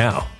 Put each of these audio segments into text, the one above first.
now.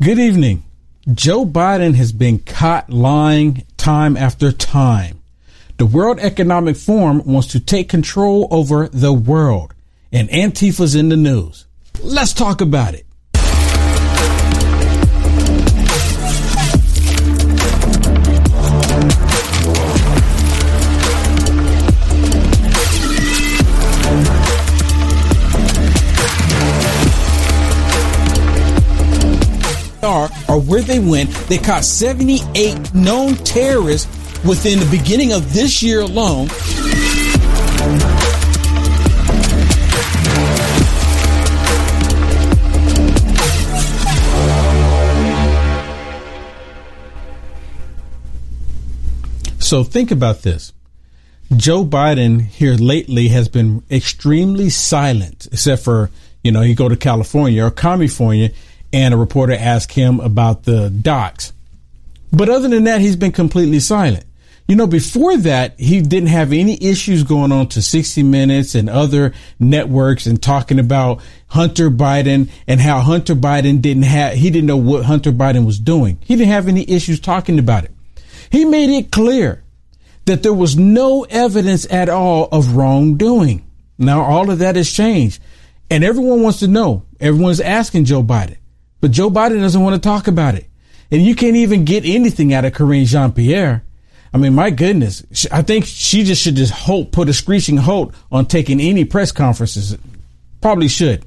Good evening. Joe Biden has been caught lying time after time. The World Economic Forum wants to take control over the world, and Antifa's in the news. Let's talk about it. Or where they went. They caught 78 known terrorists within the beginning of this year alone. So think about this. Joe Biden here lately has been extremely silent, except for You know, he go to California or California, and a reporter asked him about the docs. But other than that, he's been completely silent. You know, before that, he didn't have any issues going on to 60 Minutes and other networks and talking about Hunter Biden and how Hunter Biden didn't have, he didn't know what Hunter Biden was doing. He didn't have any issues talking about it. He made it clear that there was no evidence at all of wrongdoing. Now, all of that has changed. And everyone wants to know. Everyone's asking Joe Biden. But Joe Biden doesn't want to talk about it. And you can't even get anything out of Karine Jean Pierre. I mean, my goodness. I think she just should just hope, put a screeching halt on taking any press conferences. Probably should.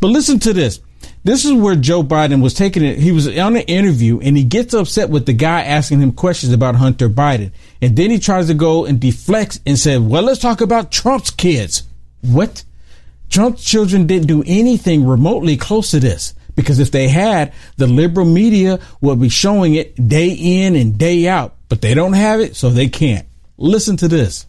But listen to this. This is where Joe Biden was taking it. He was on an interview and he gets upset with the guy asking him questions about Hunter Biden. And then he tries to go and deflects and said, well, let's talk about Trump's kids. What? Trump's children didn't do anything remotely close to this. Because if they had, the liberal media would be showing it day in and day out, but they don't have it, so they can't. Listen to this.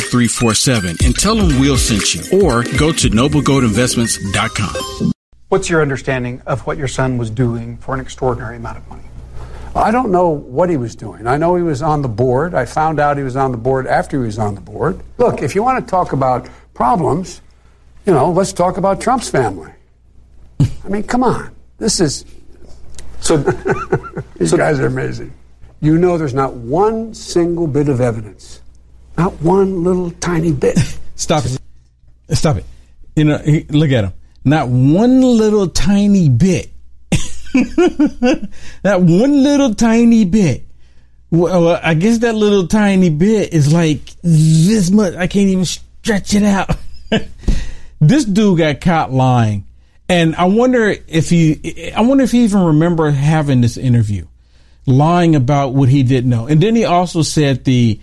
5347 and tell them Will sent you. Or go to noblegoldinvestments.com. What's your understanding of what your son was doing for an extraordinary amount of money? I don't know what he was doing. I know he was on the board. I found out he was on the board after he was on the board. Look, if you want to talk about problems, you know, let's talk about Trump's family. I mean, come on. This is. So, these so, guys are amazing. You know, there's not one single bit of evidence not one little tiny bit. Stop it. Stop it. You know, look at him. Not one little tiny bit. that one little tiny bit. Well, I guess that little tiny bit is like this much. I can't even stretch it out. this dude got caught lying. And I wonder if he, I wonder if he even remember having this interview, lying about what he didn't know. And then he also said the,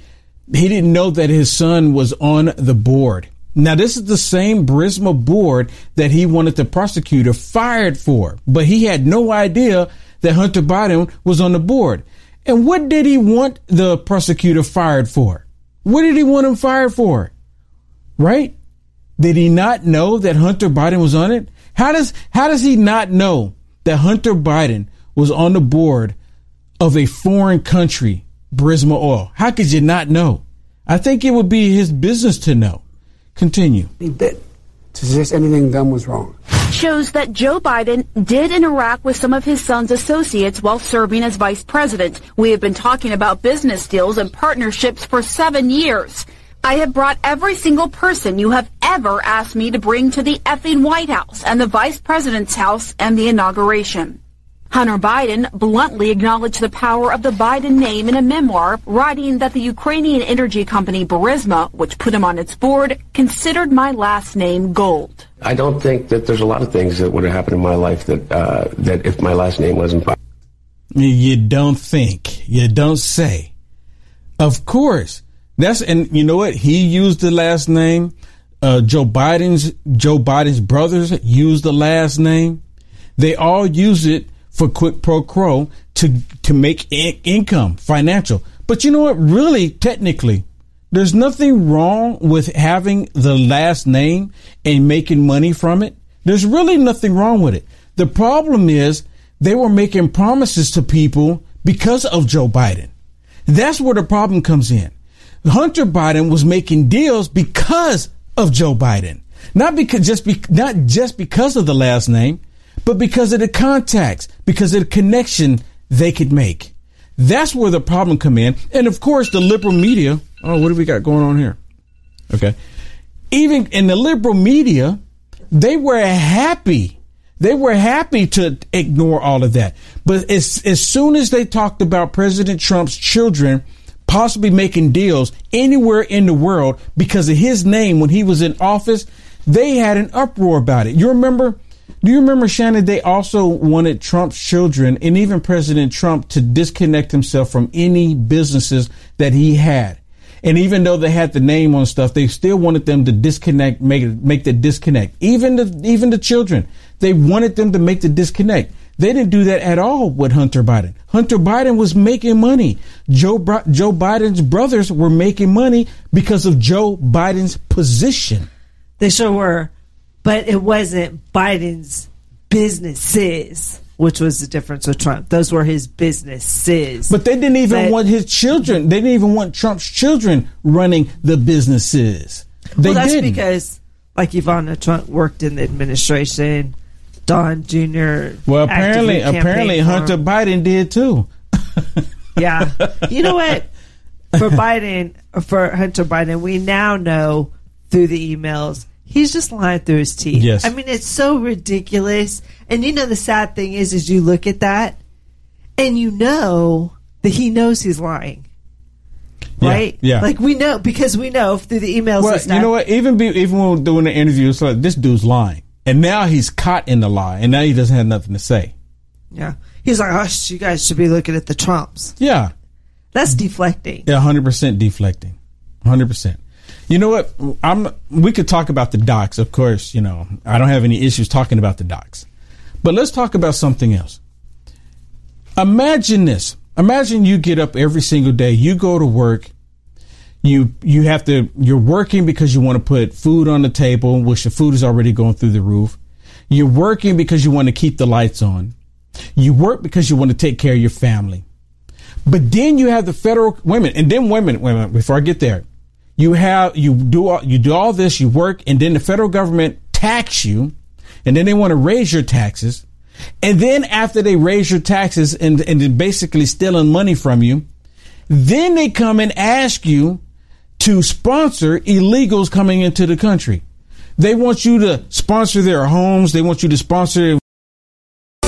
he didn't know that his son was on the board. Now, this is the same Burisma board that he wanted the prosecutor fired for, but he had no idea that Hunter Biden was on the board. And what did he want the prosecutor fired for? What did he want him fired for? Right? Did he not know that Hunter Biden was on it? How does, how does he not know that Hunter Biden was on the board of a foreign country Burisma Oil. How could you not know? I think it would be his business to know. Continue. He bit to suggest anything done was wrong. Shows that Joe Biden did interact with some of his son's associates while serving as vice president. We have been talking about business deals and partnerships for seven years. I have brought every single person you have ever asked me to bring to the effing White House and the vice president's house and the inauguration. Hunter Biden bluntly acknowledged the power of the Biden name in a memoir, writing that the Ukrainian energy company Burisma, which put him on its board, considered my last name gold. I don't think that there's a lot of things that would have happened in my life that uh, that if my last name wasn't Biden. You don't think, you don't say. Of course, that's and you know what? He used the last name. Uh, Joe Biden's Joe Biden's brothers used the last name. They all use it for quid pro quo to to make in- income, financial. But you know what? Really, technically, there's nothing wrong with having the last name and making money from it. There's really nothing wrong with it. The problem is they were making promises to people because of Joe Biden. That's where the problem comes in. Hunter Biden was making deals because of Joe Biden. Not because just be, not just because of the last name but because of the contacts, because of the connection they could make. That's where the problem come in. And of course, the liberal media. Oh, what do we got going on here? Okay. Even in the liberal media, they were happy. They were happy to ignore all of that. But as, as soon as they talked about President Trump's children possibly making deals anywhere in the world because of his name when he was in office, they had an uproar about it. You remember Do you remember, Shannon? They also wanted Trump's children and even President Trump to disconnect himself from any businesses that he had. And even though they had the name on stuff, they still wanted them to disconnect, make make the disconnect. Even the even the children, they wanted them to make the disconnect. They didn't do that at all with Hunter Biden. Hunter Biden was making money. Joe Joe Biden's brothers were making money because of Joe Biden's position. They sure were, but it wasn't Biden's businesses which was the difference with Trump. Those were his businesses. But they didn't even want his children. They didn't even want Trump's children running the businesses. They well, that's didn't. because, like Ivanka Trump worked in the administration. Don Jr. Well, apparently, apparently Hunter Biden did too. yeah, you know what? For Biden, for Hunter Biden, we now know through the emails he's just lying through his teeth. Yes. I mean, it's so ridiculous. And you know, the sad thing is, is you look at that and you know that he knows he's lying. Right? Yeah. Like we know because we know through the emails. Well, you know what? Even be, even when we're doing the interview, it's like this dude's lying, and now he's caught in the lie, and now he doesn't have nothing to say. Yeah. He's like, "Hush, you guys should be looking at the Trumps." Yeah. That's deflecting. Yeah, hundred percent deflecting. Hundred percent. You know what? I'm. We could talk about the docs, of course. You know, I don't have any issues talking about the docs, but let's talk about something else. Imagine this. Imagine you get up every single day. You go to work. You you have to. You're working because you want to put food on the table, which the food is already going through the roof. You're working because you want to keep the lights on. You work because you want to take care of your family. But then you have the federal women, and then women. Women. Before I get there, you have you do all, you do all this, you work, and then the federal government tax you, and then they want to raise your taxes, and then after they raise your taxes and and basically stealing money from you, then they come and ask you to sponsor illegals coming into the country. They want you to sponsor their homes. They want you to sponsor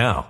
now.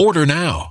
Order now.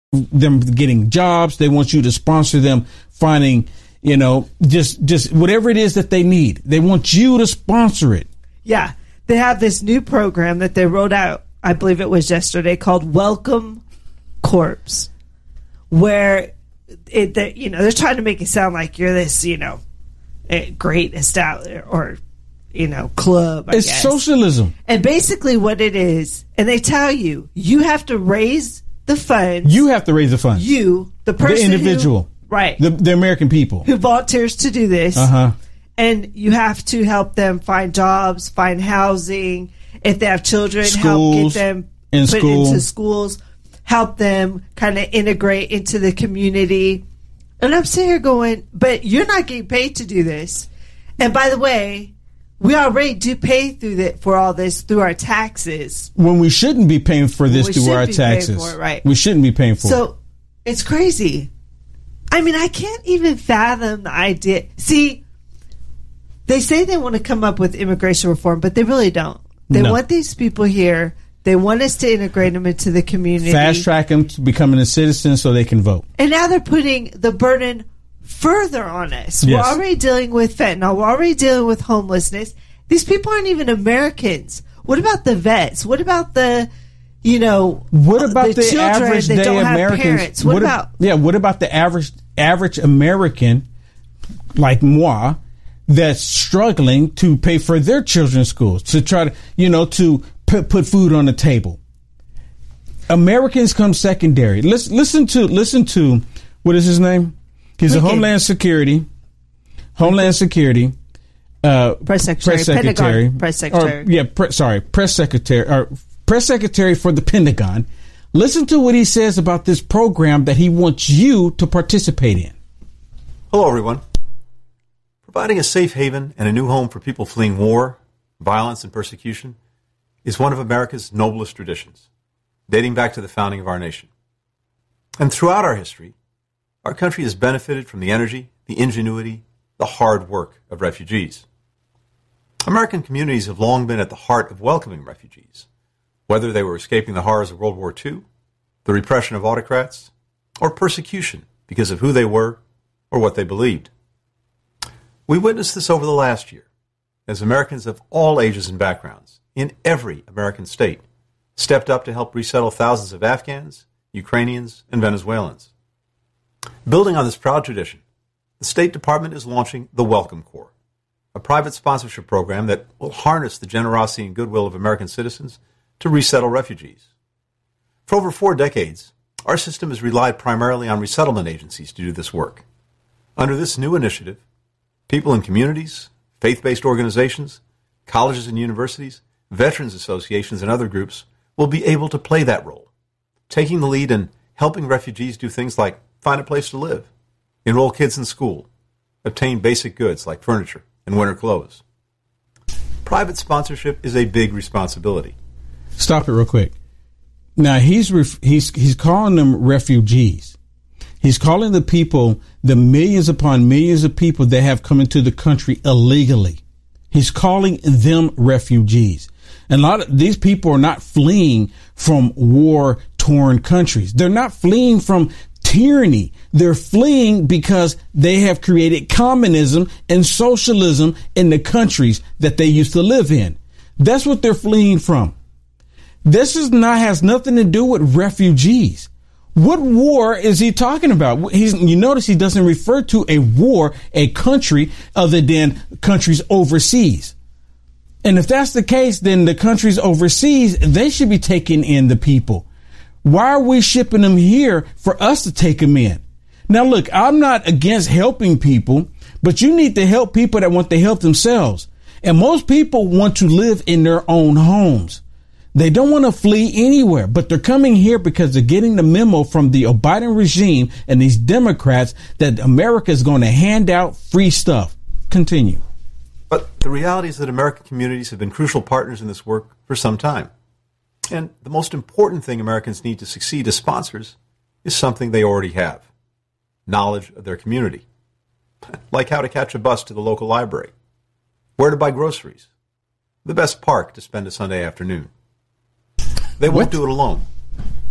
Them getting jobs. They want you to sponsor them finding, you know, just just whatever it is that they need. They want you to sponsor it. Yeah. They have this new program that they wrote out, I believe it was yesterday, called Welcome Corpse, where it, they, you know, they're trying to make it sound like you're this, you know, eh, great establishment or, you know, club. I it's guess. socialism. And basically, what it is, and they tell you, you have to raise the funds. You have to raise the funds. You, the person, the individual, who, right, the, the American people who volunteers to do this, uh huh, and you have to help them find jobs, find housing. If they have children, help get them in put school. into schools, help them kind of integrate into the community. And I'm sitting here going, but you're not getting paid to do this. And by the way, we already do pay through that for all this through our taxes. when we shouldn't be paying for this We through our be taxes. for it, right. We shouldn't be paying for it. So it's crazy. I mean, I can't even fathom the idea. See, they say they want to come up with immigration reform, but they really don't. They No. want these people here. They want us to integrate them into the community. Fast track them to becoming a citizen so they can vote. And now they're putting the burden further on us. Yes. We're already dealing with fentanyl. We're already dealing with homelessness. These people aren't even Americans. What about the vets? What about the, you know, What uh, about the, children average that day don't have Americans? parents? What, a- about yeah? What about the average average American like moi that's struggling to pay for their children's schools to try to you know to put, put food on the table? Americans come secondary. Listen, listen to listen to what is his name? He's a Lincoln. Homeland Security, Homeland Security. Uh, Press secretary, press secretary, Pentagon press secretary. Or, yeah, pre- sorry, press secretary or press secretary for the Pentagon. Listen to what he says about this program that he wants you to participate in. Hello, everyone. Providing a safe haven and a new home for people fleeing war, violence, and persecution is one of America's noblest traditions, dating back to the founding of our nation. And throughout our history, our country has benefited from the energy, the ingenuity, the hard work of refugees. American communities have long been at the heart of welcoming refugees, whether they were escaping the horrors of World War II, the repression of autocrats, or persecution because of who they were or what they believed. We witnessed this over the last year as Americans of all ages and backgrounds in every American state stepped up to help resettle thousands of Afghans, Ukrainians, and Venezuelans. Building on this proud tradition, the State Department is launching the Welcome Corps, a private sponsorship program that will harness the generosity and goodwill of American citizens to resettle refugees. For over four decades, our system has relied primarily on resettlement agencies to do this work. Under this new initiative, people in communities, faith based organizations, colleges and universities, veterans associations, and other groups will be able to play that role, taking the lead in helping refugees do things like find a place to live, enroll kids in school, obtain basic goods like furniture and winter clothes. Private sponsorship is a big responsibility. Stop it real quick. Now he's ref- he's he's calling them refugees. He's calling the people the millions upon millions of people that have come into the country illegally. He's calling them refugees. And a lot of these people are not fleeing from war torn countries. They're not fleeing from tyranny. They're fleeing because they have created communism and socialism in the countries that they used to live in. That's what they're fleeing from. This is not has nothing to do with refugees. What war is he talking about? He's, you notice he doesn't refer to a war, a country other than countries overseas. And if that's the case, then the countries overseas, they should be taking in the people. Why are we shipping them here for us to take them in? Now, look, I'm not against helping people, but you need to help people that want to help themselves. And most people want to live in their own homes. They don't want to flee anywhere, but they're coming here because they're getting the memo from the Biden regime and these Democrats that America is going to hand out free stuff. Continue. But the reality is that American communities have been crucial partners in this work for some time. And the most important thing Americans need to succeed as sponsors is something they already have knowledge of their community. Like how to catch a bus to the local library, where to buy groceries, the best park to spend a Sunday afternoon. They won't What? do it alone.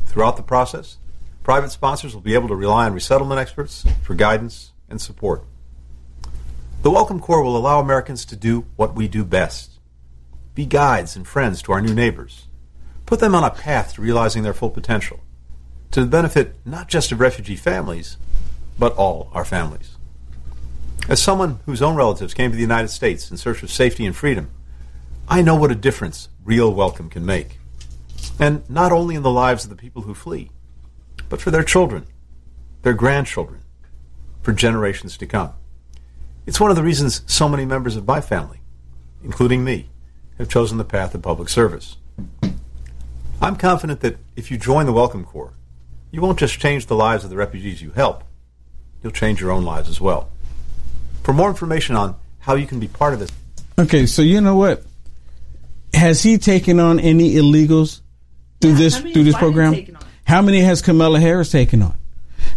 Throughout the process, private sponsors will be able to rely on resettlement experts for guidance and support. The Welcome Corps will allow Americans to do what we do best be guides and friends to our new neighbors, put them on a path to realizing their full potential, to the benefit not just of refugee families, but all our families. As someone whose own relatives came to the United States in search of safety and freedom, I know what a difference real welcome can make. And not only in the lives of the people who flee, but for their children, their grandchildren, for generations to come. It's one of the reasons so many members of my family, including me, have chosen the path of public service. I'm confident that if you join the Welcome Corps, you won't just change the lives of the refugees you help, you'll change your own lives as well. For more information on how you can be part of this, Okay, so you know what? Has he taken on any illegals through this through this program? How many has Kamala Harris taken on?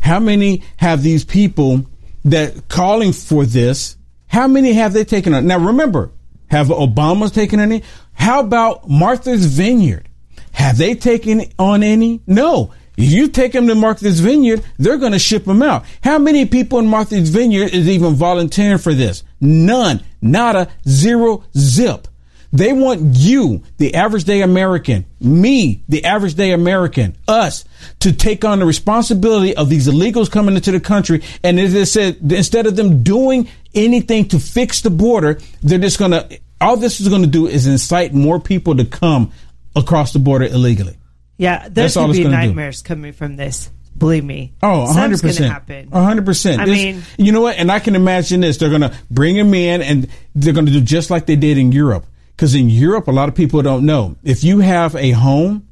How many have these people that calling for this? How many have they taken on? Now remember, have Obama's taken any? How about Martha's Vineyard? Have they taken on any? No. If you take them to Martha's Vineyard, they're going to ship them out. How many people in Martha's Vineyard is even volunteering for this? None. Nada. Zero. Zip. They want you, the average day American, me, the average day American, us, to take on the responsibility of these illegals coming into the country. And as I said, instead of them doing anything to fix the border, they're just going to, all this is going to do is incite more people to come across the border illegally. Yeah, there's going to be gonna do. nightmares coming from this. Believe me. Oh, Something's 100%. going to happen. 100%. I This- mean- you know what? And I can imagine this. They're going to bring him in and they're going to do just like they did in Europe. Because in Europe, a lot of people don't know. If you have a home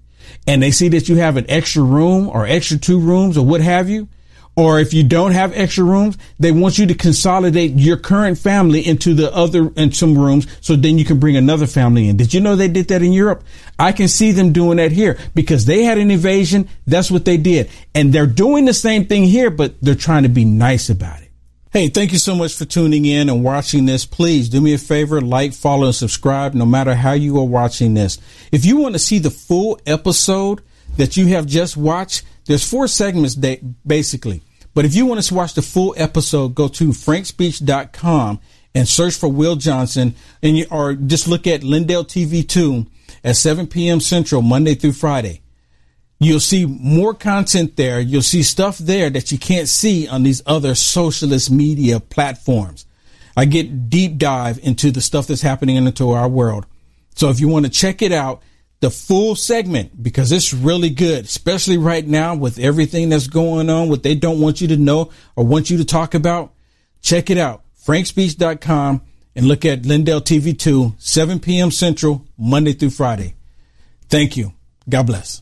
and they see that you have an extra room or extra two rooms or what have you, or if you don't have extra rooms, they want you to consolidate your current family into the other, in some rooms, so then you can bring another family in. Did you know they did that in Europe? I can see them doing that here because they had an invasion. That's what they did. And they're doing the same thing here, but they're trying to be nice about it. Hey, thank you so much for tuning in and watching this. Please do me a favor, like, follow, and subscribe no matter how you are watching this. If you want to see the full episode that you have just watched, there's four segments that basically. But if you want to watch the full episode, go to frankspeech.com and search for Will Johnson and you, or just look at Lindell TV 2 at 7 p.m. Central, Monday through Friday. You'll see more content there. You'll see stuff there that you can't see on these other socialist media platforms. I get deep dive into the stuff that's happening into our world. So if you want to check it out, the full segment, because it's really good, especially right now with everything that's going on, what they don't want you to know or want you to talk about, check it out. frankspeech.com and look at Lindell TV 2, 7 p.m. Central, Monday through Friday. Thank you. God bless.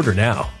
Order now.